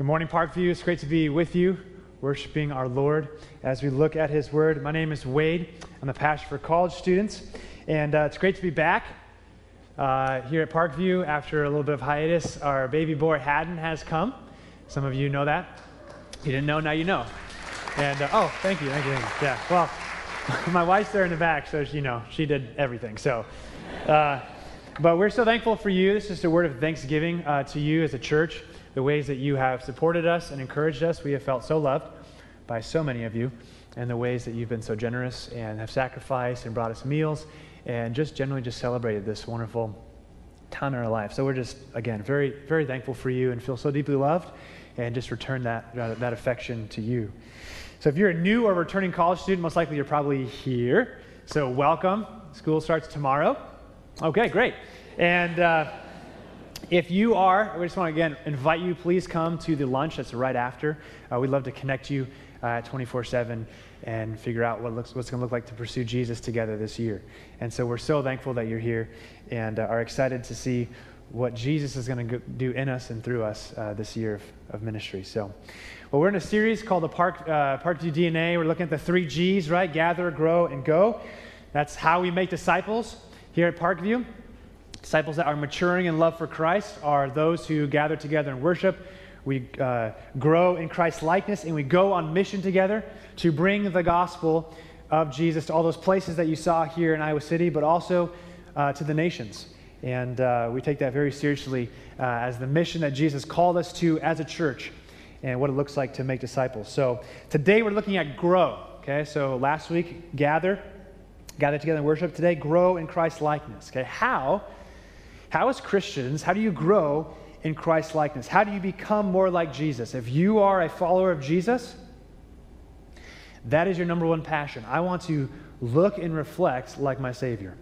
Good morning, Parkview. It's great to be with you, worshiping our Lord as we look at His Word. My name is Wade. I'm the pastor for college students, and uh, it's great to be back uh, here at Parkview after a little bit of hiatus. Our baby boy Haddon has come. Some of you know that. You didn't know, now you know. And uh, oh, thank you, thank you, thank you. Yeah. Well, my wife's there in the back, so she, you know she did everything. So. Uh, but we're so thankful for you. This is a word of thanksgiving uh, to you as a church the ways that you have supported us and encouraged us. We have felt so loved by so many of you, and the ways that you've been so generous and have sacrificed and brought us meals and just generally just celebrated this wonderful time in our life. So we're just, again, very, very thankful for you and feel so deeply loved and just return that, that affection to you. So if you're a new or returning college student, most likely you're probably here. So welcome. School starts tomorrow. Okay, great. And uh, if you are, we just want to again invite you, please come to the lunch that's right after. Uh, we'd love to connect you uh, 24 7 and figure out what looks, what's going to look like to pursue Jesus together this year. And so we're so thankful that you're here and uh, are excited to see what Jesus is going to do in us and through us uh, this year of, of, ministry. So, well, we're in a series called the Park, uh, Parkview DNA. We're looking at the three G's, right? Gather, grow, and go. That's how we make disciples here at Parkview. Disciples that are maturing in love for Christ are those who gather together and worship. We uh, grow in Christ's likeness and we go on mission together to bring the gospel of Jesus to all those places that you saw here in Iowa City, but also uh, to the nations. And uh, we take that very seriously uh, as the mission that Jesus called us to as a church and what it looks like to make disciples. So today we're looking at grow. Okay, so last week, gather, gather together and worship. Today, grow in Christ's likeness. Okay, how? How, as Christians, how do you grow in Christ likeness? How do you become more like Jesus? If you are a follower of Jesus, that is your number one passion. I want to look and reflect like my Savior.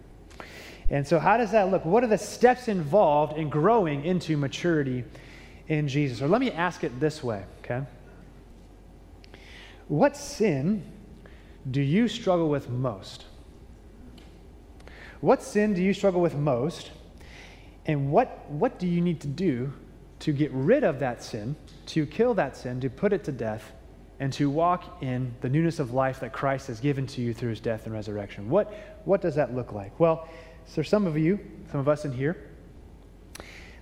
And so, how does that look? What are the steps involved in growing into maturity in Jesus? Or let me ask it this way, okay? What sin do you struggle with most? What sin do you struggle with most? And what, what do you need to do to get rid of that sin, to kill that sin, to put it to death, and to walk in the newness of life that Christ has given to you through his death and resurrection? What, what does that look like? Well, so some of you, some of us in here,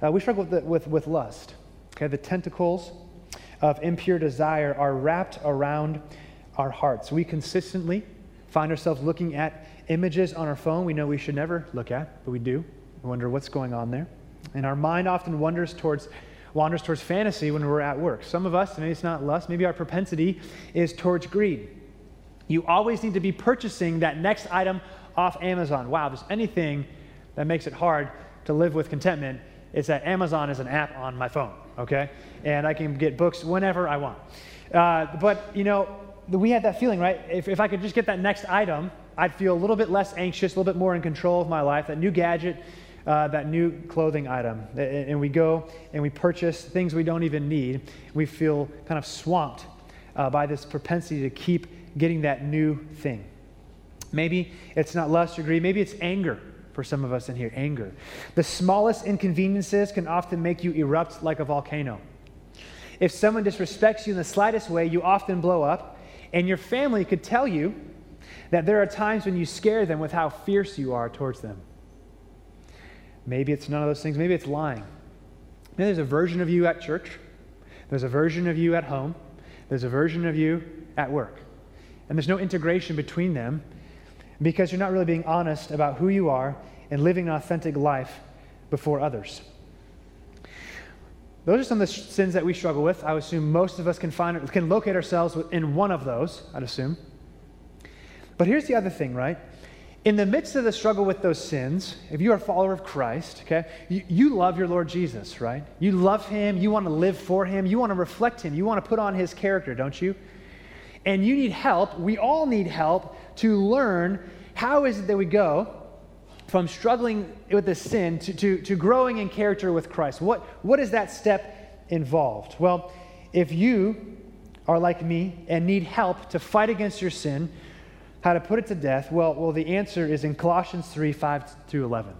uh, we struggle with, the, with, with lust. Okay, the tentacles of impure desire are wrapped around our hearts. We consistently find ourselves looking at images on our phone we know we should never look at, but we do. Wonder what's going on there. And our mind often wanders towards, wanders towards fantasy when we're at work. Some of us, maybe it's not lust, maybe our propensity is towards greed. You always need to be purchasing that next item off Amazon. Wow, if there's anything that makes it hard to live with contentment, it's that Amazon is an app on my phone, okay? And I can get books whenever I want. Uh, but, you know, we had that feeling, right? If, if I could just get that next item, I'd feel a little bit less anxious, a little bit more in control of my life. That new gadget uh, that new clothing item. And we go and we purchase things we don't even need. We feel kind of swamped uh, by this propensity to keep getting that new thing. Maybe it's not lust or greed, maybe it's anger for some of us in here anger. The smallest inconveniences can often make you erupt like a volcano. If someone disrespects you in the slightest way, you often blow up, and your family could tell you that there are times when you scare them with how fierce you are towards them. Maybe it's none of those things. Maybe it's lying. Maybe there's a version of you at church, there's a version of you at home, there's a version of you at work. And there's no integration between them because you're not really being honest about who you are and living an authentic life before others. Those are some of the sins that we struggle with. I assume most of us can find can locate ourselves in one of those, I'd assume. But here's the other thing, right? In the midst of the struggle with those sins, if you are a follower of Christ, okay, you, you, love your Lord Jesus, right? You love him. You want to live for him. You want to reflect him. You want to put on his character, don't you? And you need help. We all need help to learn how is it that we go from struggling with this sin to, to, to growing in character with Christ. What, what is that step involved? Well, if you are like me and need help to fight against your sin, how to put it to death? Well, well, the answer is in Colossians 3 5 to 11.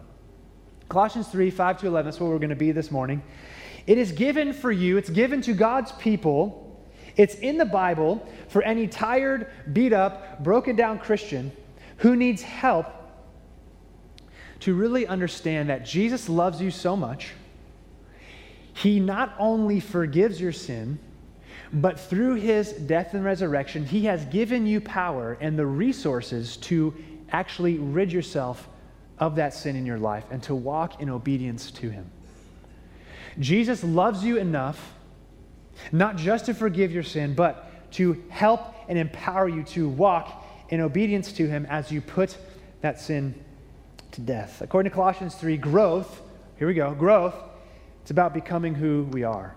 Colossians 3 5 to 11, that's where we're going to be this morning. It is given for you, it's given to God's people. It's in the Bible for any tired, beat up, broken down Christian who needs help to really understand that Jesus loves you so much. He not only forgives your sin, but through his death and resurrection, he has given you power and the resources to actually rid yourself of that sin in your life and to walk in obedience to him. Jesus loves you enough not just to forgive your sin, but to help and empower you to walk in obedience to him as you put that sin to death. According to Colossians 3, growth, here we go, growth, it's about becoming who we are.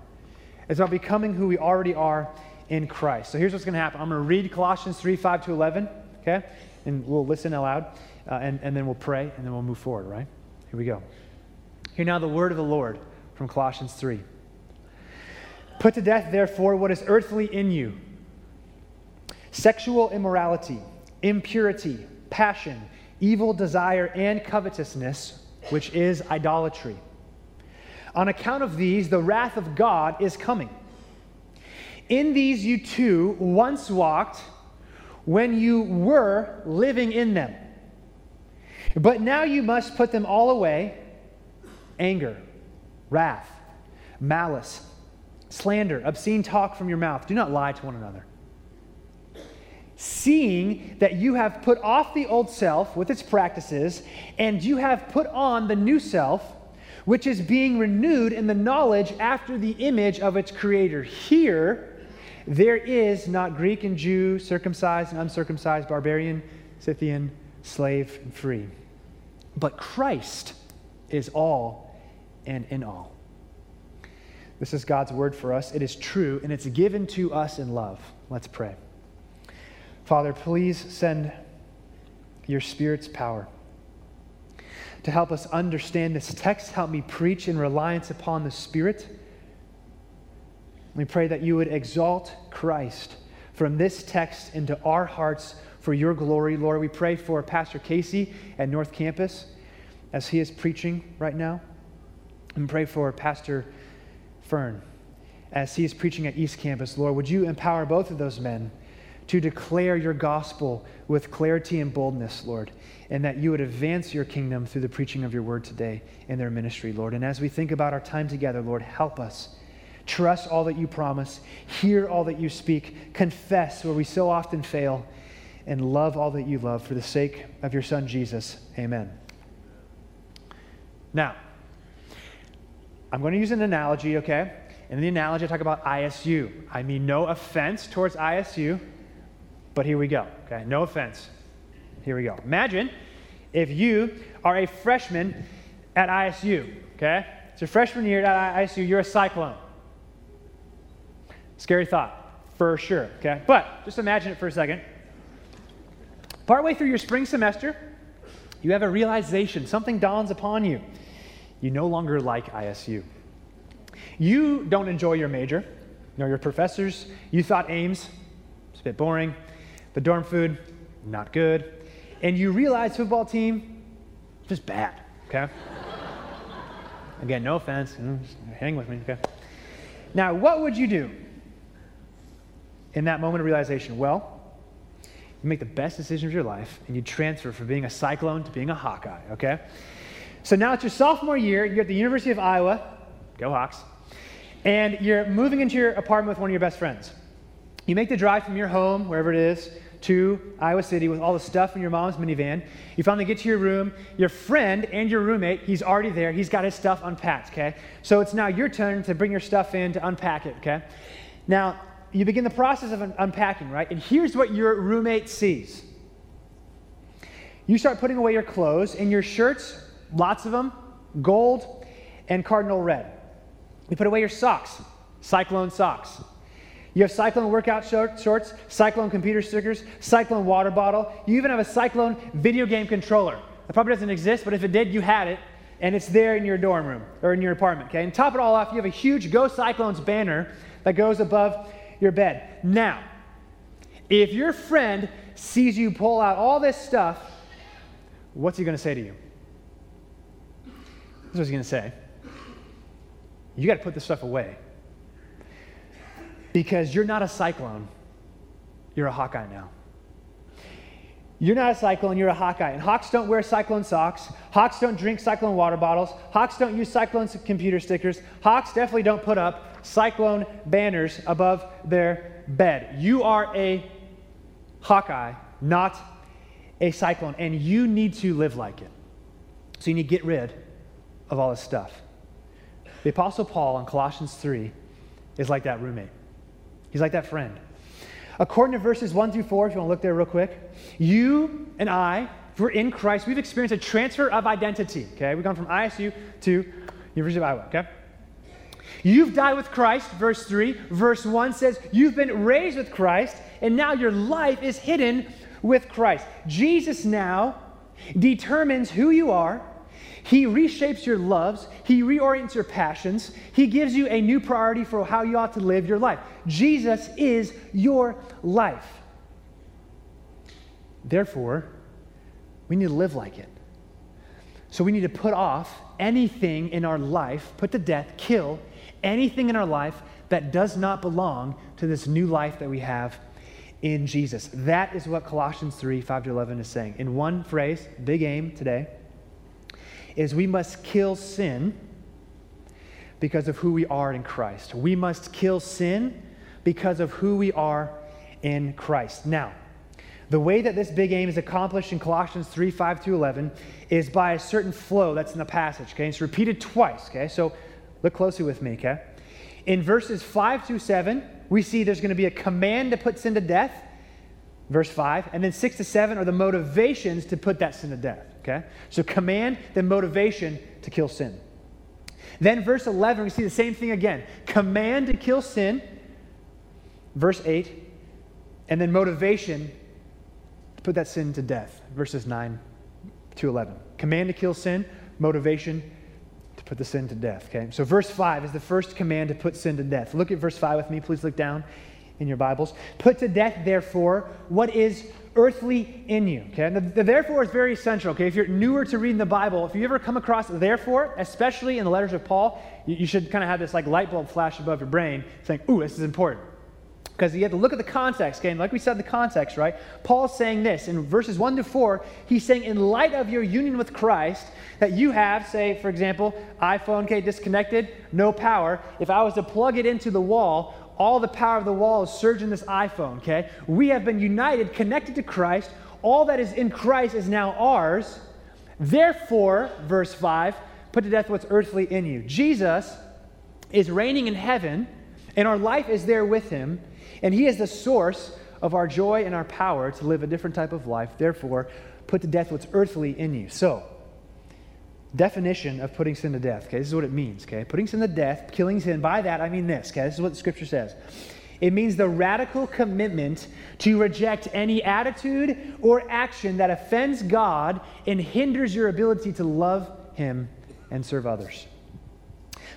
It's about becoming who we already are in Christ. So here's what's going to happen. I'm going to read Colossians 3, 5 to 11, okay? And we'll listen aloud, uh, and, and then we'll pray, and then we'll move forward, right? Here we go. Hear now the word of the Lord from Colossians 3. Put to death, therefore, what is earthly in you sexual immorality, impurity, passion, evil desire, and covetousness, which is idolatry. On account of these, the wrath of God is coming. In these you too once walked when you were living in them. But now you must put them all away anger, wrath, malice, slander, obscene talk from your mouth. Do not lie to one another. Seeing that you have put off the old self with its practices, and you have put on the new self which is being renewed in the knowledge after the image of its creator. Here, there is not Greek and Jew, circumcised and uncircumcised, barbarian, Scythian, slave, and free. But Christ is all and in all. This is God's word for us. It is true, and it's given to us in love. Let's pray. Father, please send your Spirit's power to help us understand this text. Help me preach in reliance upon the Spirit. We pray that you would exalt Christ from this text into our hearts for your glory. Lord, we pray for Pastor Casey at North Campus as he is preaching right now. And pray for Pastor Fern as he is preaching at East Campus. Lord, would you empower both of those men to declare your gospel with clarity and boldness, Lord, and that you would advance your kingdom through the preaching of your word today in their ministry, Lord. And as we think about our time together, Lord, help us. Trust all that you promise, hear all that you speak, confess where we so often fail, and love all that you love for the sake of your Son, Jesus. Amen. Now, I'm going to use an analogy, okay? In the analogy, I talk about ISU. I mean, no offense towards ISU. But here we go, okay? No offense. Here we go. Imagine if you are a freshman at ISU, okay? It's your freshman year at ISU, you're a cyclone. Scary thought, for sure, okay? But just imagine it for a second. Partway through your spring semester, you have a realization, something dawns upon you. You no longer like ISU. You don't enjoy your major, nor your professors. You thought Ames, it's a bit boring. The dorm food, not good. And you realize football team, just bad, okay? Again, no offense, hang with me, okay? Now, what would you do in that moment of realization? Well, you make the best decision of your life and you transfer from being a cyclone to being a Hawkeye, okay? So now it's your sophomore year, you're at the University of Iowa, go Hawks, and you're moving into your apartment with one of your best friends. You make the drive from your home, wherever it is, to Iowa City with all the stuff in your mom's minivan. You finally get to your room. Your friend and your roommate, he's already there. He's got his stuff unpacked, okay? So it's now your turn to bring your stuff in to unpack it, okay? Now, you begin the process of un- unpacking, right? And here's what your roommate sees. You start putting away your clothes and your shirts, lots of them, gold and cardinal red. You put away your socks, cyclone socks. You have Cyclone workout shorts, Cyclone computer stickers, Cyclone water bottle. You even have a Cyclone video game controller. It probably doesn't exist, but if it did, you had it, and it's there in your dorm room or in your apartment. Okay, and top it all off, you have a huge Go Cyclones banner that goes above your bed. Now, if your friend sees you pull out all this stuff, what's he going to say to you? This is what he's going to say. you got to put this stuff away. Because you're not a cyclone, you're a Hawkeye now. You're not a cyclone, you're a Hawkeye. And Hawks don't wear cyclone socks. Hawks don't drink cyclone water bottles. Hawks don't use cyclone computer stickers. Hawks definitely don't put up cyclone banners above their bed. You are a Hawkeye, not a cyclone. And you need to live like it. So you need to get rid of all this stuff. The Apostle Paul in Colossians 3 is like that roommate, he's like that friend. According to verses 1 through 4, if you want to look there real quick, you and I, if we're in Christ, we've experienced a transfer of identity. Okay? We've gone from ISU to University of Iowa. Okay? You've died with Christ, verse 3. Verse 1 says, You've been raised with Christ, and now your life is hidden with Christ. Jesus now determines who you are he reshapes your loves, He reorients your passions, He gives you a new priority for how you ought to live your life. Jesus is your life. Therefore, we need to live like it. So we need to put off anything in our life, put to death, kill anything in our life that does not belong to this new life that we have in Jesus. That is what Colossians 3 5 to 11 is saying. In one phrase, big aim today is we must kill sin because of who we are in Christ. We must kill sin because of who we are in Christ. Now, the way that this big aim is accomplished in Colossians 3 5 to 11 is by a certain flow that's in the passage, okay? It's repeated twice, okay? So look closely with me, okay? In verses 5 through 7, we see there's going to be a command to put sin to death, verse 5, and then 6 to 7 are the motivations to put that sin to death. Okay? So command, then motivation to kill sin. Then, verse 11, we see the same thing again command to kill sin, verse 8, and then motivation to put that sin to death, verses 9 to 11. Command to kill sin, motivation to put the sin to death. Okay? So, verse 5 is the first command to put sin to death. Look at verse 5 with me. Please look down in your Bibles. Put to death, therefore, what is earthly in you. Okay, and the, the, therefore is very essential. Okay, if you're newer to reading the Bible, if you ever come across therefore, especially in the letters of Paul, you, you should kind of have this like light bulb flash above your brain, saying, "Ooh, this is important." Because you have to look at the context, okay? And like we said, the context, right? Paul's saying this in verses 1 to 4. He's saying, in light of your union with Christ, that you have, say, for example, iPhone, okay, disconnected, no power. If I was to plug it into the wall, all the power of the wall is surged in this iPhone, okay? We have been united, connected to Christ. All that is in Christ is now ours. Therefore, verse 5, put to death what's earthly in you. Jesus is reigning in heaven, and our life is there with him, and he is the source of our joy and our power to live a different type of life. Therefore, put to death what's earthly in you. So, definition of putting sin to death. Okay, this is what it means. Okay, putting sin to death, killing sin. By that I mean this. Okay, this is what the scripture says. It means the radical commitment to reject any attitude or action that offends God and hinders your ability to love Him and serve others.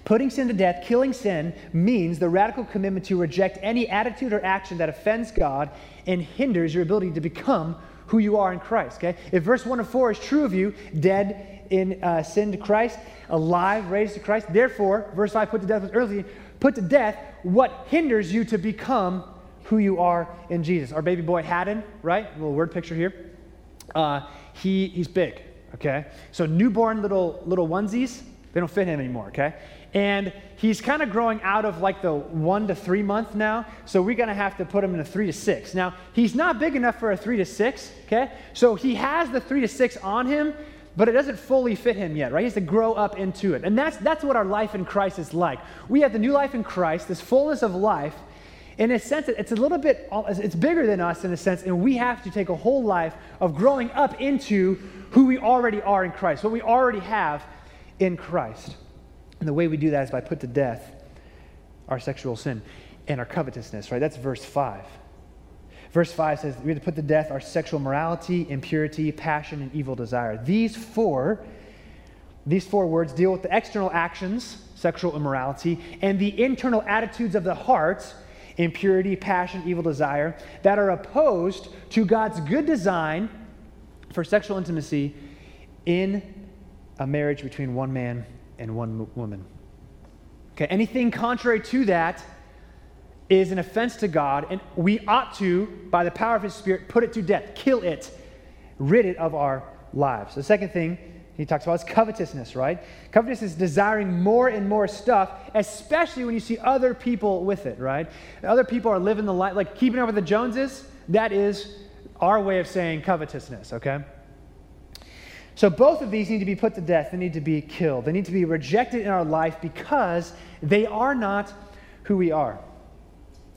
Putting sin to death, killing sin, means the radical commitment to reject any attitude or action that offends God and hinders your ability to become who you are in Christ. Okay? If verse 1 and 4 is true of you, dead in uh, sin to Christ, alive, raised to Christ. Therefore, verse 5, put to death was earthly, put to death what hinders you to become who you are in Jesus. Our baby boy Haddon, right? A little word picture here. Uh, he, he's big, okay? So newborn little little onesies, they don't fit him anymore, okay? And he's kind of growing out of like the one to three month now. So we're to have to put him in a three to six. Now, he's not big enough for a three to six, okay? So he has the three to six on him, but it doesn't fully fit him yet, right? He has to grow up into it. And that's, that's what our life in Christ is like. We have the new life in Christ, this fullness of life. In a sense, it's a little bit, it's bigger than us in a sense, and we have to take a whole life of growing up into who we already are in Christ, what we already have in Christ. And the way we do that is by put to death our sexual sin and our covetousness, right? That's verse 5. Verse 5 says we have to put to death our sexual morality, impurity, passion, and evil desire. These four, these four words deal with the external actions, sexual immorality, and the internal attitudes of the heart, impurity, passion, evil desire, that are opposed to God's good design for sexual intimacy in a marriage between one man and one woman. Okay, anything contrary to that is an offense to God, and we ought to, by the power of His Spirit, put it to death, kill it, rid it of our lives. The second thing he talks about is covetousness, right? Covetousness is desiring more and more stuff, especially when you see other people with it, right? Other people are living the life, like keeping up with the Joneses. That is our way of saying covetousness, okay? So both of these need to be put to death. They need to be killed. They need to be rejected in our life because they are not who we are.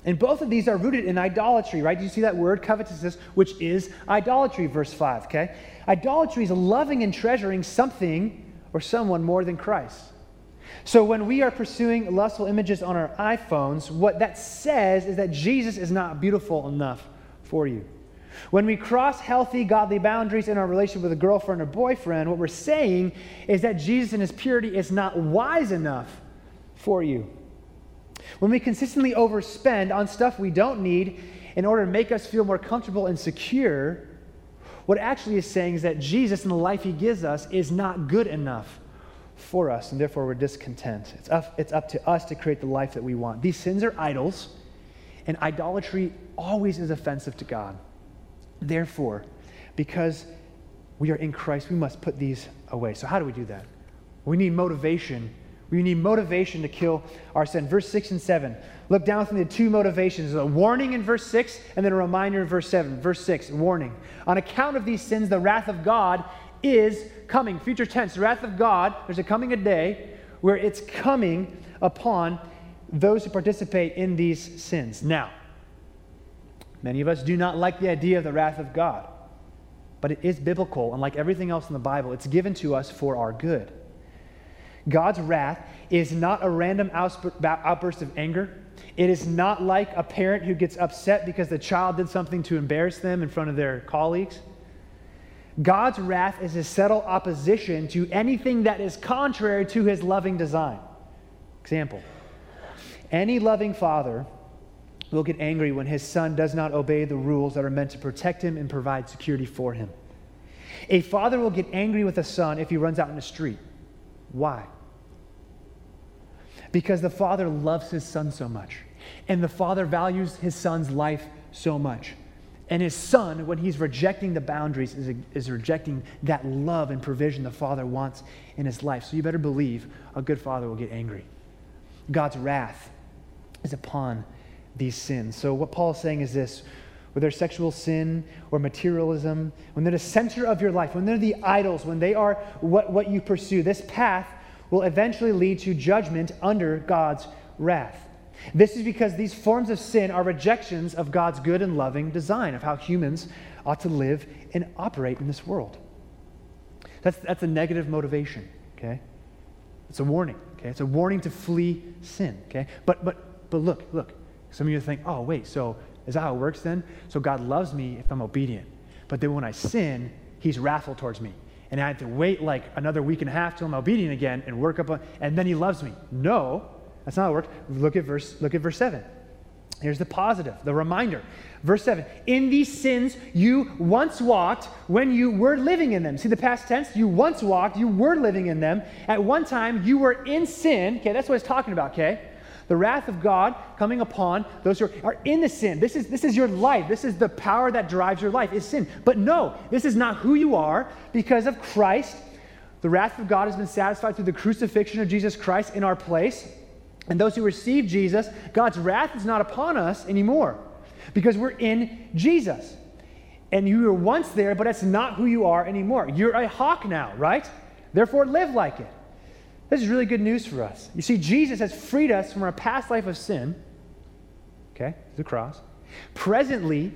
And both of these are rooted in idolatry, right? Do you see that word, covetousness, which is idolatry, verse 5, okay? Idolatry is loving and treasuring something or someone more than Christ. So when we are pursuing lustful images on our iPhones, what that says is that Jesus is not beautiful enough for you. When we cross healthy, godly boundaries in our relationship with a girlfriend or boyfriend, what we're saying is that Jesus in his purity is not wise enough for you. When we consistently overspend on stuff we don't need in order to make us feel more comfortable and secure, what actually is saying is that Jesus and the life he gives us is not good enough for us, and therefore we're discontent. It's up, it's up to us to create the life that we want. These sins are idols, and idolatry always is offensive to God. Therefore, because we are in Christ, we must put these away. So, how do we do that? We need motivation. We need motivation to kill our sin. Verse 6 and 7. Look down through the two motivations a warning in verse 6 and then a reminder in verse 7. Verse 6, warning. On account of these sins, the wrath of God is coming. Future tense, the wrath of God, there's a coming a day where it's coming upon those who participate in these sins. Now, Many of us do not like the idea of the wrath of God, but it is biblical, and like everything else in the Bible, it's given to us for our good. God's wrath is not a random outburst of anger. It is not like a parent who gets upset because the child did something to embarrass them in front of their colleagues. God's wrath is a subtle opposition to anything that is contrary to his loving design. Example Any loving father will get angry when his son does not obey the rules that are meant to protect him and provide security for him. A father will get angry with a son if he runs out in the street. Why? Because the father loves his son so much, and the father values his son's life so much. And his son, when he's rejecting the boundaries, is, is rejecting that love and provision the father wants in his life. So you better believe a good father will get angry. God's wrath is upon these sins. So, what Paul is saying is this whether sexual sin or materialism, when they're the center of your life, when they're the idols, when they are what, what you pursue, this path will eventually lead to judgment under God's wrath. This is because these forms of sin are rejections of God's good and loving design of how humans ought to live and operate in this world. That's, that's a negative motivation, okay? It's a warning, okay? It's a warning to flee sin, okay? But, but, but look, look. Some of you think, oh, wait, so is that how it works then? So God loves me if I'm obedient. But then when I sin, he's wrathful towards me. And I have to wait like another week and a half till I'm obedient again and work up, a, and then he loves me. No, that's not how it works. Look at verse, look at verse 7. Here's the positive, the reminder. Verse 7 In these sins you once walked when you were living in them. See the past tense? You once walked, you were living in them. At one time you were in sin. Okay, that's what it's talking about, okay? The wrath of God coming upon those who are in the sin. This is, this is your life. This is the power that drives your life, is sin. But no, this is not who you are because of Christ. The wrath of God has been satisfied through the crucifixion of Jesus Christ in our place. And those who receive Jesus, God's wrath is not upon us anymore because we're in Jesus. And you were once there, but that's not who you are anymore. You're a hawk now, right? Therefore, live like it. This is really good news for us. You see, Jesus has freed us from our past life of sin, okay, the cross. Presently,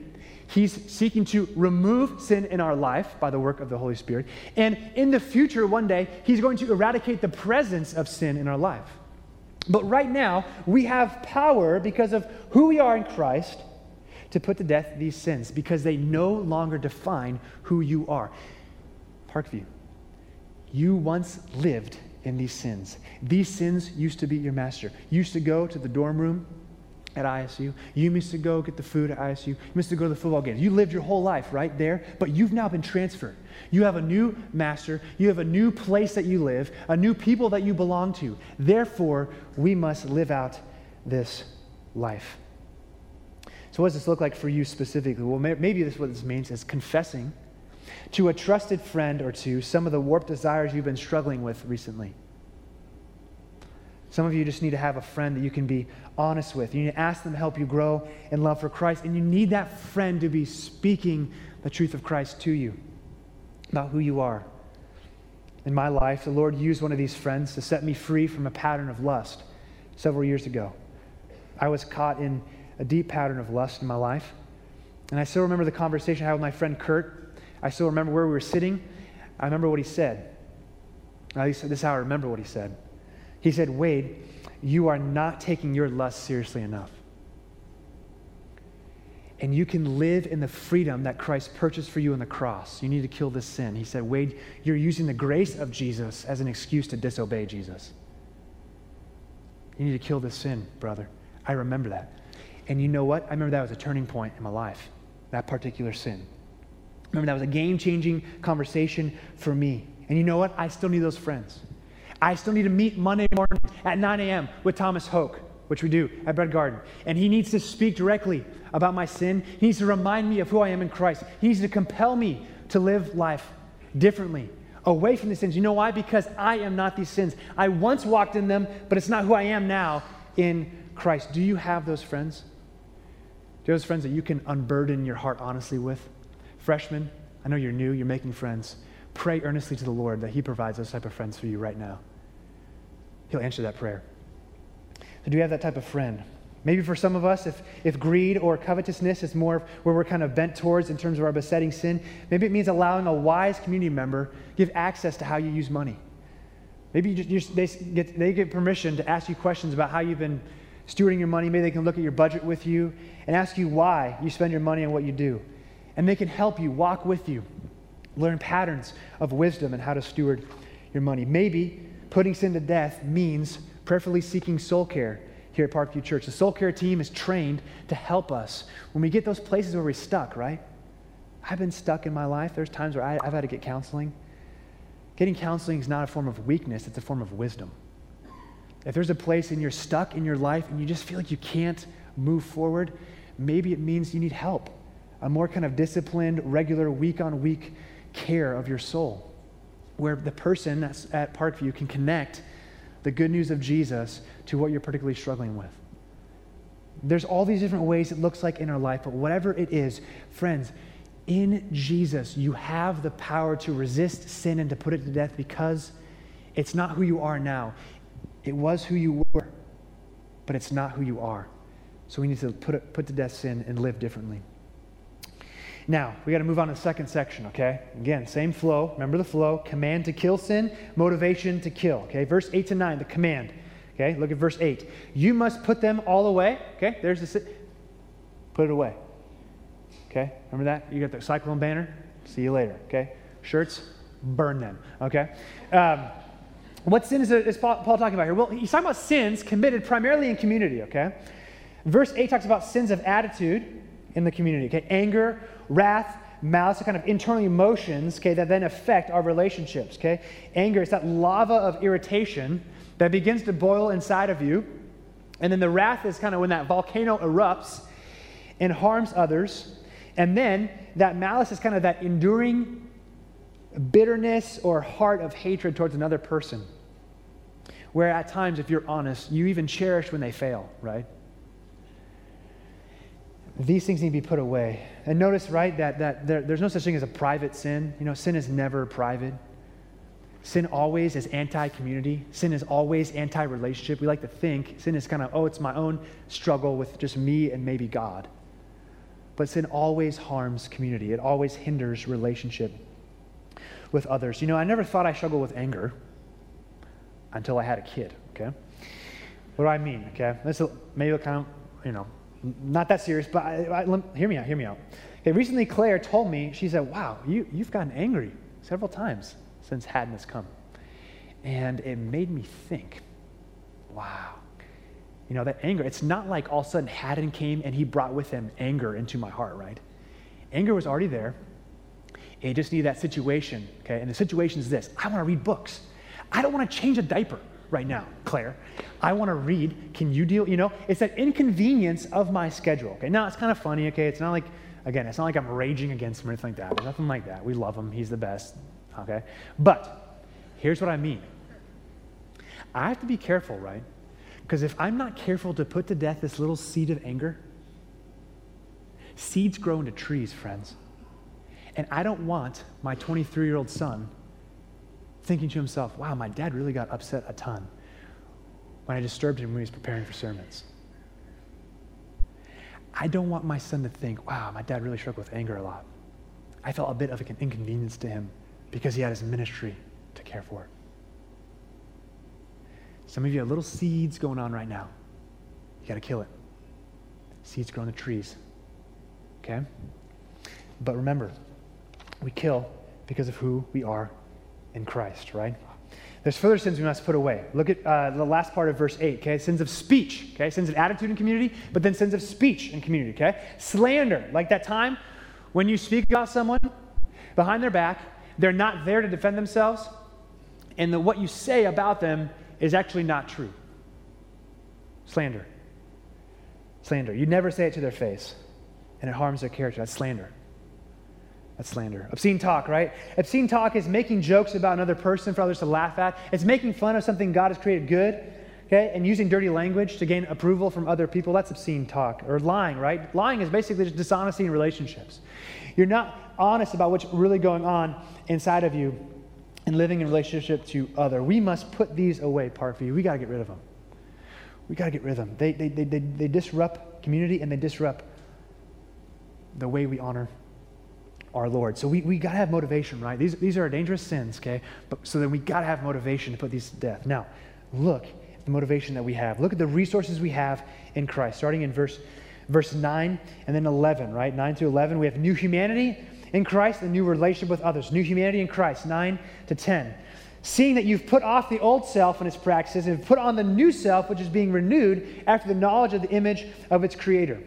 he's seeking to remove sin in our life by the work of the Holy Spirit. And in the future, one day, he's going to eradicate the presence of sin in our life. But right now, we have power because of who we are in Christ to put to death these sins because they no longer define who you are. Parkview, you once lived in these sins. These sins used to be your master. You used to go to the dorm room at ISU. You used to go get the food at ISU. You used to go to the football games. You lived your whole life right there, but you've now been transferred. You have a new master. You have a new place that you live, a new people that you belong to. Therefore, we must live out this life. So, what does this look like for you specifically? Well, maybe this what this means is confessing to a trusted friend or two some of the warped desires you've been struggling with recently. Some of you just need to have a friend that you can be honest with. You need to ask them to help you grow in love for Christ, and you need that friend to be speaking the truth of Christ to you about who you are. In my life, the Lord used one of these friends to set me free from a pattern of lust several years ago. I was caught in a deep pattern of lust in my life. And I still remember the conversation I had with my friend Kurt. I still remember where we were sitting. I remember what he said. At least this is how I remember what he said. He said, Wade, you are not taking your lust seriously enough. And you can live in the freedom that Christ purchased for you on the cross. You need to kill this sin. He said, Wade, you're using the grace of Jesus as an excuse to disobey Jesus. You need to kill this sin, brother. I remember that. And you know what? I remember that was a turning point in my life, that particular sin. Remember, that was a game changing conversation for me. And you know what? I still need those friends. I still need to meet Monday morning at 9 a.m. with Thomas Hoke, which we do at Bread Garden. And he needs to speak directly about my sin. He needs to remind me of who I am in Christ. He needs to compel me to live life differently, away from the sins. You know why? Because I am not these sins. I once walked in them, but it's not who I am now in Christ. Do you have those friends? Do you have those friends that you can unburden your heart honestly with? Freshmen, I know you're new, you're making friends. Pray earnestly to the Lord that He provides those type of friends for you right now. He'll answer that prayer. So, do you have that type of friend? Maybe for some of us, if, if greed or covetousness is more where we're kind of bent towards in terms of our besetting sin, maybe it means allowing a wise community member give access to how you use money. Maybe you just, they, get, they get permission to ask you questions about how you've been stewarding your money. Maybe they can look at your budget with you and ask you why you spend your money and what you do. And they can help you, walk with you, learn patterns of wisdom and how to steward your money. Maybe putting sin to death means prayerfully seeking soul care here at Parkview Church. The soul care team is trained to help us when we get those places where we're stuck, right? I've been stuck in my life. There's times where I, have had to get counseling. Getting counseling is not a form of weakness, it's a form of wisdom. If there's a place and you're stuck in your life and you just feel like you can't move forward, maybe it means you need help. A more kind of disciplined, regular, week on week care of your soul where the person that's at Parkview can connect the good news of Jesus to what you're particularly struggling with. There's all these different ways it looks like in our life, but whatever it is, friends, in Jesus, you have the power to resist sin and to put it to death because it's not who you are now. It was who you were, but it's not who you are. So we need to put, it, put to death sin and live differently. Now, we got to move on to the second section, okay? Again, same flow. Remember the flow. Command to kill sin, motivation to kill, okay? Verse 8 to 9, the command. Okay, look at verse 8. You must put them all away. Okay, there's the. Put it away. Okay, remember that? You got the cyclone banner? See you later. Okay, shirts, burn them. Okay. Um, what sin is, is Paul, Paul talking about here? Well, he's talking about sins committed primarily in community, okay? Verse 8 talks about sins of attitude in the community, okay? Anger, wrath, malice are kind of internal emotions, okay, that then affect our relationships, okay? Anger is that lava of irritation that begins to boil inside of you. And then the wrath is kind of when that volcano erupts and harms others. And then that malice is kind of that enduring bitterness or heart of hatred towards another person. Where at times, if you're honest, you even cherish when they fail, right? These things need to be put away. And notice, right, that, that there, there's no such thing as a private sin. You know, sin is never private. Sin always is anti community. Sin is always anti relationship. We like to think sin is kind of, oh, it's my own struggle with just me and maybe God. But sin always harms community, it always hinders relationship with others. You know, I never thought I struggled with anger until I had a kid, okay? What do I mean, okay? This maybe kind of, you know, not that serious, but I, I, hear me out, hear me out. Okay, recently Claire told me, she said, wow, you, you've gotten angry several times since Haddon has come. And it made me think, wow, You know, that anger, it's not like all of a sudden Haddon came and he brought with him anger into my heart, right? Anger was already there. It just needed that situation, okay? And the situation is this I want to read books. I don't want to change a diaper right now, Claire. I want to read. Can you deal? You know, it's that inconvenience of my schedule, okay? Now, it's kind of funny, okay? It's not like, again, it's not like I'm raging against him or anything like that. There's nothing like that. We love him, he's the best, okay? But here's what I mean I have to be careful, right? Because if I'm not careful to put to death this little seed of anger, seeds grow into trees, friends. And I don't want my 23 year old son thinking to himself, wow, my dad really got upset a ton when I disturbed him when he was preparing for sermons. I don't want my son to think, wow, my dad really struggled with anger a lot. I felt a bit of an inconvenience to him because he had his ministry to care for. Some of you have little seeds going on right now. You got to kill it. Seeds grow in the trees. Okay? But remember, we kill because of who we are in Christ, right? There's further sins we must put away. Look at uh, the last part of verse 8, okay? Sins of speech, okay? Sins of attitude in community, but then sins of speech in community, okay? Slander, like that time when you speak about someone behind their back, they're not there to defend themselves, and the, what you say about them is actually not true. Slander. Slander. You never say it to their face, and it harms their character. That's slander. That's slander. Obscene talk, right? Obscene talk is making jokes about another person for others to laugh at. It's making fun of something God has created good, okay? And using dirty language to gain approval from other people. That's obscene talk. Or lying, right? Lying is basically just dishonesty in relationships. You're not honest about what's really going on inside of you and living in relationship to other. We must put these away, Parkview. We got to get rid of them. We got to get rid of them. They, they, they, they, they disrupt community and they disrupt the way we honor our Lord. So we, we got to have motivation, right? These, these are dangerous sins, okay? But, so then we got to have motivation to put these to death. Now, look at the motivation that we have. Look at the resources we have in Christ, starting in verse, verse 9 and then 11, right? 9 through 11. We have new humanity in Christ, a new relationship with others. New humanity in Christ, 9 to 10. Seeing that you've put off the old self and its practices and put on the new self, which is being renewed after the knowledge of the image of its creator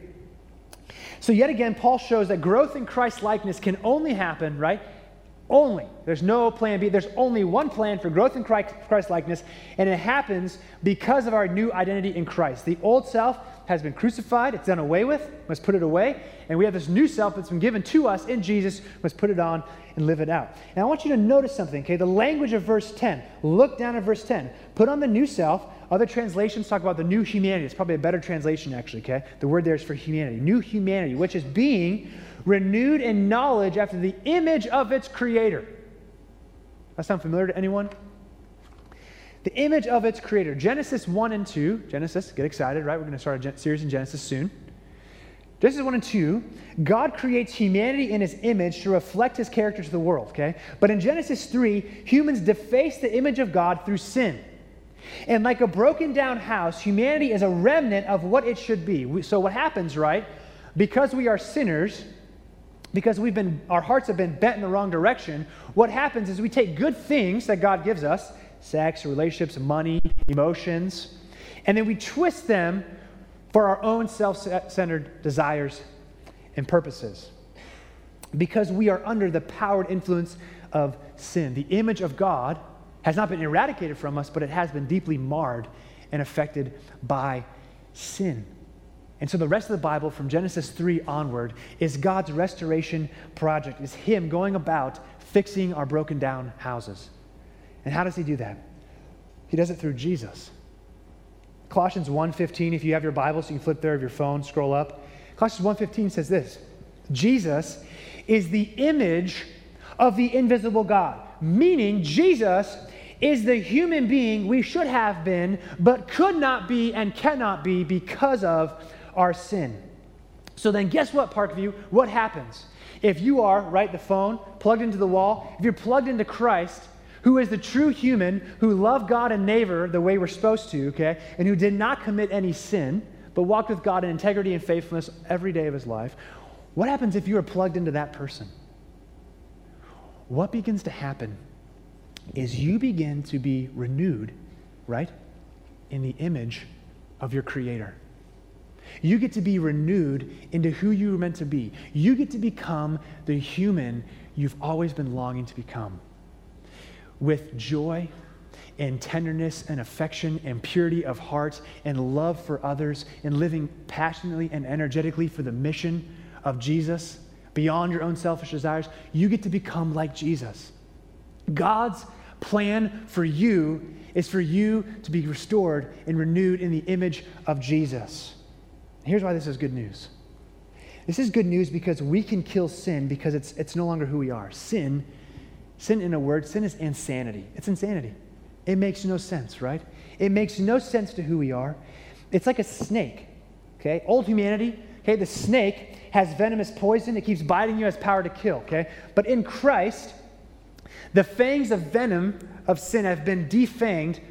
so, yet again, Paul shows that growth in Christ likeness can only happen, right? Only. There's no plan B. There's only one plan for growth in Christ likeness, and it happens because of our new identity in Christ. The old self has been crucified, it's done away with, must put it away, and we have this new self that's been given to us in Jesus, must put it on and live it out. And I want you to notice something, okay? The language of verse 10. Look down at verse 10. Put on the new self, other translations talk about the new humanity. It's probably a better translation, actually, okay? The word there is for humanity. New humanity, which is being renewed in knowledge after the image of its creator. That sound familiar to anyone? The image of its creator. Genesis 1 and 2. Genesis, get excited, right? We're going to start a series in Genesis soon. Genesis 1 and 2, God creates humanity in his image to reflect his character to the world, okay? But in Genesis 3, humans deface the image of God through sin. And like a broken down house, humanity is a remnant of what it should be. We, so what happens, right? Because we are sinners, because we've been our hearts have been bent in the wrong direction, what happens is we take good things that God gives us, sex, relationships, money, emotions, and then we twist them for our own self-centered desires and purposes. Because we are under the powered influence of sin. The image of God has not been eradicated from us, but it has been deeply marred and affected by sin. And so the rest of the Bible, from Genesis 3 onward, is God's restoration project, is Him going about fixing our broken down houses. And how does He do that? He does it through Jesus. Colossians 1:15, if you have your Bible, so you can flip there of your phone, scroll up. Colossians 1:15 says this: Jesus is the image of the invisible God, meaning Jesus is the human being we should have been, but could not be and cannot be because of our sin. So then, guess what, Parkview? What happens? If you are, right, the phone, plugged into the wall, if you're plugged into Christ, who is the true human who loved God and neighbor the way we're supposed to, okay, and who did not commit any sin, but walked with God in integrity and faithfulness every day of his life, what happens if you are plugged into that person? What begins to happen is you begin to be renewed, right, in the image of your Creator. You get to be renewed into who you were meant to be. You get to become the human you've always been longing to become. With joy and tenderness and affection and purity of heart and love for others and living passionately and energetically for the mission of Jesus beyond your own selfish desires, you get to become like Jesus. God's plan for you is for you to be restored and renewed in the image of Jesus. Here's why this is good news. This is good news because we can kill sin because it's, it's no longer who we are. Sin, sin in a word, sin is insanity. It's insanity. It makes no sense, right? It makes no sense to who we are. It's like a snake, okay? Old humanity, okay? The snake has venomous poison. It keeps biting you, has power to kill, okay? But in Christ, the fangs of venom of sin have been defanged.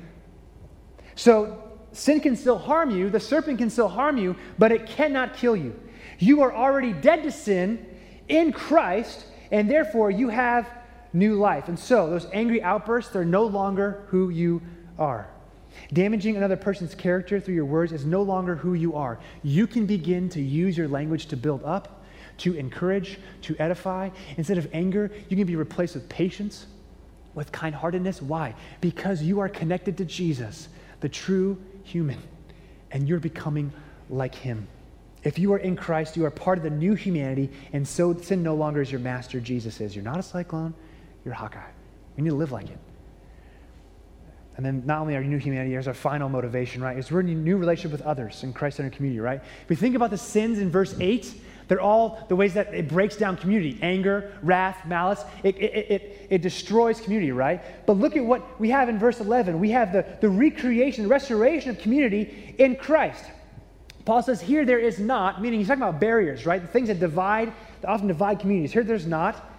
So sin can still harm you, the serpent can still harm you, but it cannot kill you. You are already dead to sin in Christ, and therefore you have new life. And so those angry outbursts, they're no longer who you are. Damaging another person's character through your words is no longer who you are. You can begin to use your language to build up, to encourage, to edify. Instead of anger, you can be replaced with patience, with kind heartedness. Why? Because you are connected to Jesus, the true human, and you're becoming like him. If you are in Christ, you are part of the new humanity, and so sin no longer is your master, Jesus is. You're not a cyclone, you're a Hawkeye. We need to live like it. And then not only our new humanity, here's our final motivation, right? Is we're in a new relationship with others in Christ-centered community, right? If we think about the sins in verse 8, they're all the ways that it breaks down community anger, wrath, malice. It, it, it, it, destroys community, right? But look at what we have in verse 11. We have the, the recreation, the restoration of community in Christ. Paul says, Here there is not, meaning he's talking about barriers, right? The things that divide, that often divide communities. Here there's not.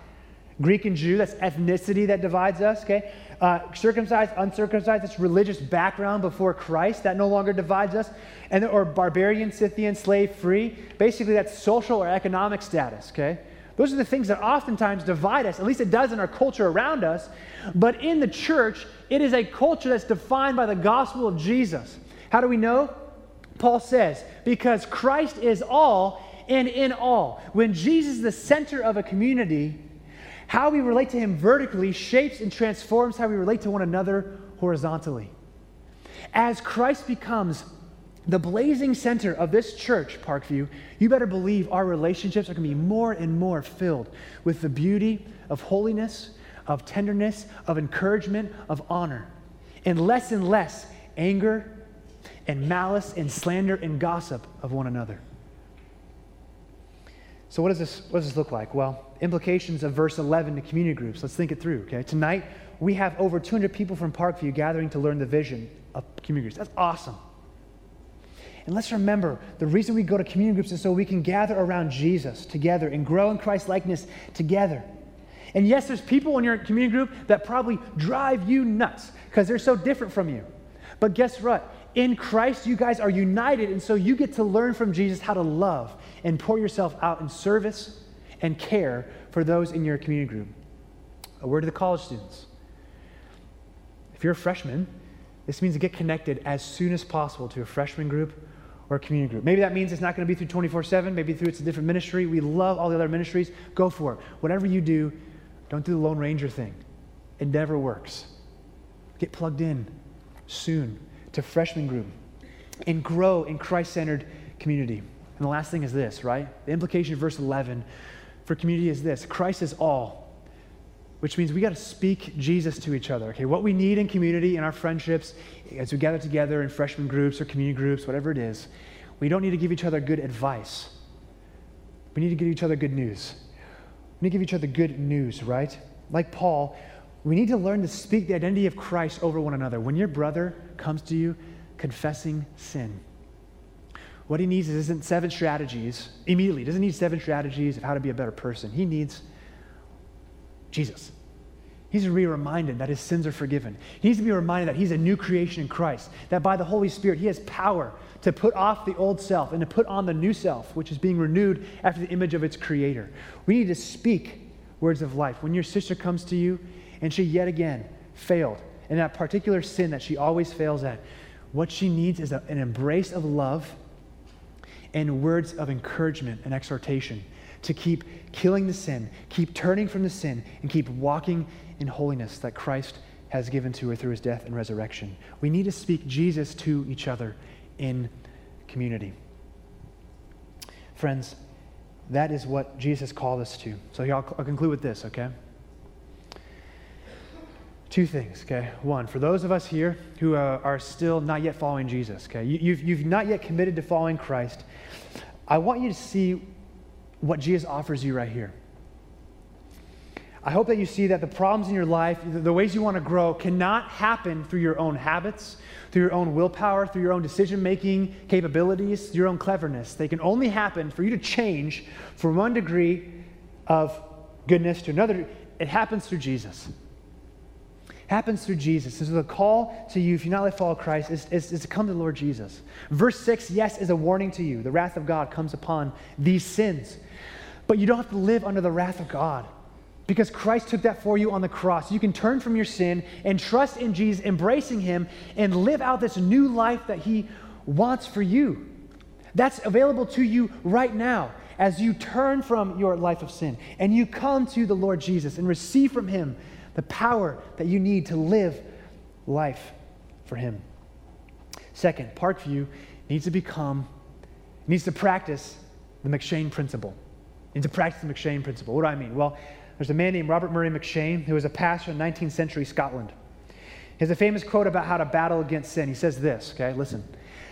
Greek and Jew, that's ethnicity that divides us, okay? Uh, circumcised, uncircumcised, that's religious background before Christ, that no longer divides us. And, or barbarian, Scythian, slave free, basically that's social or economic status, okay? Those are the things that oftentimes divide us, at least it does in our culture around us. But in the church, it is a culture that's defined by the gospel of Jesus. How do we know? Paul says, because Christ is all and in all. When Jesus is the center of a community, how we relate to Him vertically shapes and transforms how we relate to one another horizontally. As Christ becomes the blazing center of this church, Parkview, you better believe our relationships are going to be more and more filled with the beauty of holiness, of tenderness, of encouragement, of honor, and less and less anger and malice and slander and gossip of one another. So, what does this, what does this look like? Well, implications of verse 11 to community groups. Let's think it through, okay? Tonight, we have over 200 people from Parkview gathering to learn the vision of community groups. That's awesome. And let's remember the reason we go to community groups is so we can gather around Jesus together and grow in Christ likeness together. And yes, there's people in your community group that probably drive you nuts because they're so different from you. But guess what? In Christ, you guys are united, and so you get to learn from Jesus how to love and pour yourself out in service and care for those in your community group. A word to the college students. If you're a freshman, this means to get connected as soon as possible to a freshman group or a community group. Maybe that means it's not going to be through 24 7, maybe through it's a different ministry. We love all the other ministries. Go for it. Whatever you do, don't do the Lone Ranger thing. It never works. Get plugged in soon to freshman group and grow in Christ centered community. And the last thing is this, right? The implication of verse 11 for community is this Christ is all, which means we got to speak Jesus to each other. Okay, what we need in community, in our friendships, as we gather together in freshman groups or community groups, whatever it is, we don't need to give each other good advice. We need to give each other good news. We need to give each other good news, right? Like Paul, we need to learn to speak the identity of Christ over one another. When your brother comes to you confessing sin, what he needs isn't seven strategies immediately. He doesn't need seven strategies of how to be a better person. He needs Jesus. He's to be reminded that his sins are forgiven. He needs to be reminded that he's a new creation in Christ, that by the Holy Spirit, he has power to put off the old self and to put on the new self, which is being renewed after the image of its creator. We need to speak words of life. When your sister comes to you and she yet again failed in that particular sin that she always fails at, What she needs is a, an embrace of love and words of encouragement and exhortation to keep killing the sin, keep turning from the sin, and keep walking in holiness that Christ has given to her through his death and resurrection. We need to speak Jesus to each other in community. Friends, that is what Jesus called us to. So I'll, I'll conclude with this, okay? Two things, okay? One, for those of us here who uh, are still not yet following Jesus, okay? You, you've, you've not yet committed to following Christ. I want you to see what Jesus offers you right here. I hope that you see that the problems in your life, the ways you want to grow, cannot happen through your own habits, through your own willpower, through your own decision making capabilities, your own cleverness. They can only happen for you to change from one degree of goodness to another. It happens through Jesus. Happens through Jesus. So the call to you, if you're not let follow Christ, is, is, is to come to the Lord Jesus. Verse 6, yes, is a warning to you. The wrath of God comes upon these sins. But you don't have to live under the wrath of God because Christ took that for you on the cross. You can turn from your sin and trust in Jesus, embracing Him, and live out this new life that He wants for you. That's available to you right now as you turn from your life of sin and you come to the Lord Jesus and receive from Him the power that you need to live life for Him. Second, Parkview needs to become, needs to practice the M'Cheyne principle and to practice the M'Cheyne principle. What do I mean? Well, there's a man named Robert Murray M'Cheyne who was a pastor in 19th century Scotland. He has a famous quote about how to battle against sin. He says this, okay, listen.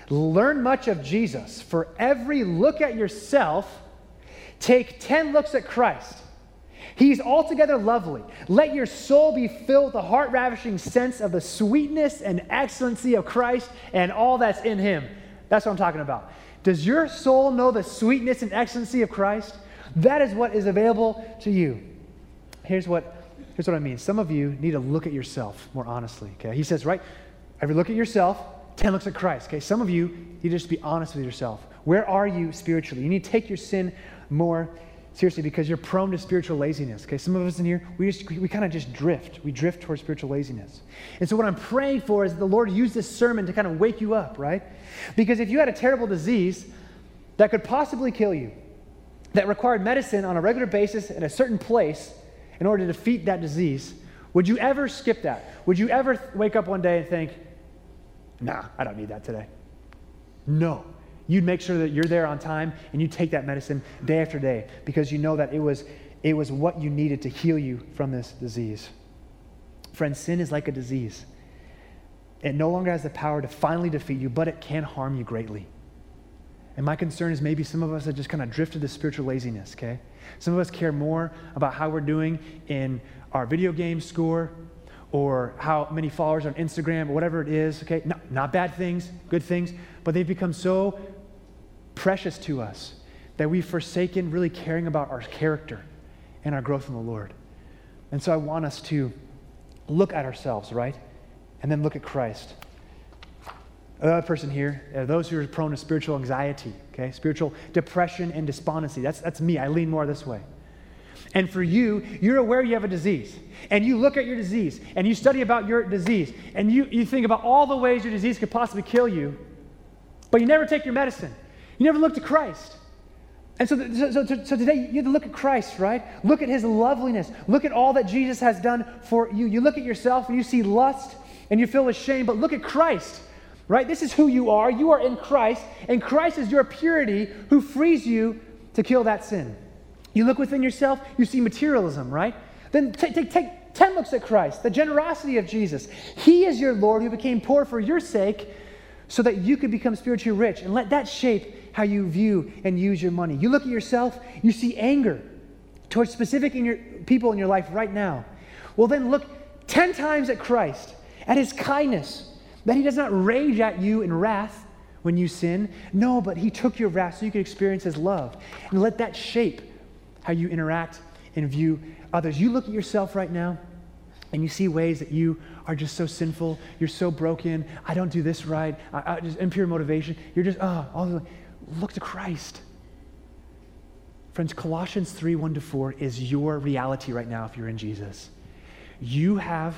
Learn much of Jesus. For every look at yourself, take 10 looks at Christ. He's altogether lovely. Let your soul be filled with a heart ravishing sense of the sweetness and excellency of Christ and all that's in him. That's what I'm talking about. Does your soul know the sweetness and excellency of Christ? That is what is available to you. Here's what, here's what I mean. Some of you need to look at yourself more honestly, okay? He says, right? Every look at yourself, 10 looks at Christ, okay? Some of you need to just be honest with yourself. Where are you spiritually? You need to take your sin more seriously because you're prone to spiritual laziness. Okay, some of us in here, we just we kind of just drift. We drift towards spiritual laziness. And so what I'm praying for is the Lord use this sermon to kind of wake you up, right? Because if you had a terrible disease that could possibly kill you, that required medicine on a regular basis in a certain place in order to defeat that disease, would you ever skip that? Would you ever wake up one day and think, nah, I don't need that today? No. You'd make sure that you're there on time and you take that medicine day after day because you know that it was, it was what you needed to heal you from this disease. Friends, sin is like a disease. It no longer has the power to finally defeat you, but it can harm you greatly. And my concern is maybe some of us have just kind of drifted to spiritual laziness, okay? Some of us care more about how we're doing in our video game score or how many followers on Instagram or whatever it is, okay? Not, not bad things, good things, but they've become so precious to us that we've forsaken really caring about our character and our growth in the Lord. And so I want us to look at ourselves, right? And then look at Christ. Another person here, uh, those who are prone to spiritual anxiety, okay, spiritual depression and despondency. That's, that's me. I lean more this way. And for you, you're aware you have a disease. And you look at your disease and you study about your disease and you, you think about all the ways your disease could possibly kill you, but you never take your medicine. You never look to Christ. And so, so, so, so, today you have to look at Christ, right? Look at his loveliness. Look at all that Jesus has done for you. You look at yourself and you see lust and you feel ashamed, but look at Christ right? This is who you are. You are in Christ, and Christ is your purity who frees you to kill that sin. You look within yourself, you see materialism, right? Then take, take, take 10 looks at Christ, the generosity of Jesus. He is your Lord who became poor for your sake so that you could become spiritually rich, and let that shape how you view and use your money. You look at yourself, you see anger towards specific in your, people in your life right now. Well, then look 10 times at Christ, at his kindness, that he does not rage at you in wrath when you sin. No, but he took your wrath so you could experience his love. And let that shape how you interact and view others. You look at yourself right now and you see ways that you are just so sinful. You're so broken. I don't do this right. I, I just impure motivation. You're just, oh, all the, look to Christ. Friends, Colossians 3 1 to 4 is your reality right now if you're in Jesus. You have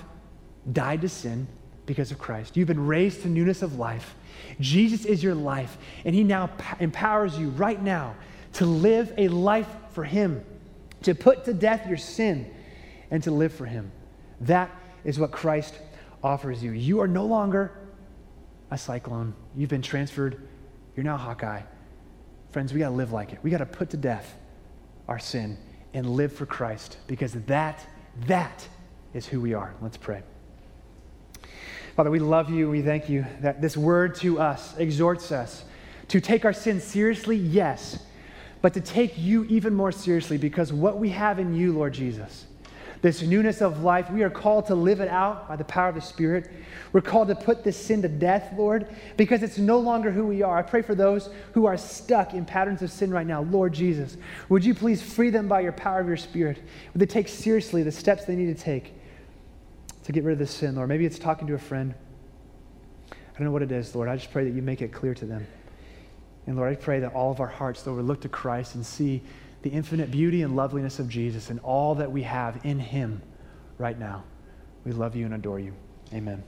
died to sin because of Christ. You've been raised to newness of life. Jesus is your life, and He now empowers you right now to live a life for Him, to put to death your sin, and to live for Him. That is what Christ offers you. You are no longer a cyclone. You've been transferred. You're now Hawkeye. Friends, we got to live like it. We got to put to death our sin and live for Christ because that, that is who we are. Let's pray. Father, we love you. We thank you that this word to us exhorts us to take our sin seriously, yes, but to take you even more seriously because what we have in you, Lord Jesus, this newness of life, we are called to live it out by the power of the Spirit. We're called to put this sin to death, Lord, because it's no longer who we are. I pray for those who are stuck in patterns of sin right now. Lord Jesus, would you please free them by your power of your Spirit? Would they take seriously the steps they need to take to get rid of this sin, Lord? Maybe it's talking to a friend. I don't know what it is, Lord. I just pray that you make it clear to them. And Lord, I pray that all of our hearts, Lord, would look to Christ and see the infinite beauty and loveliness of Jesus and all that we have in him right now. We love you and adore you. Amen.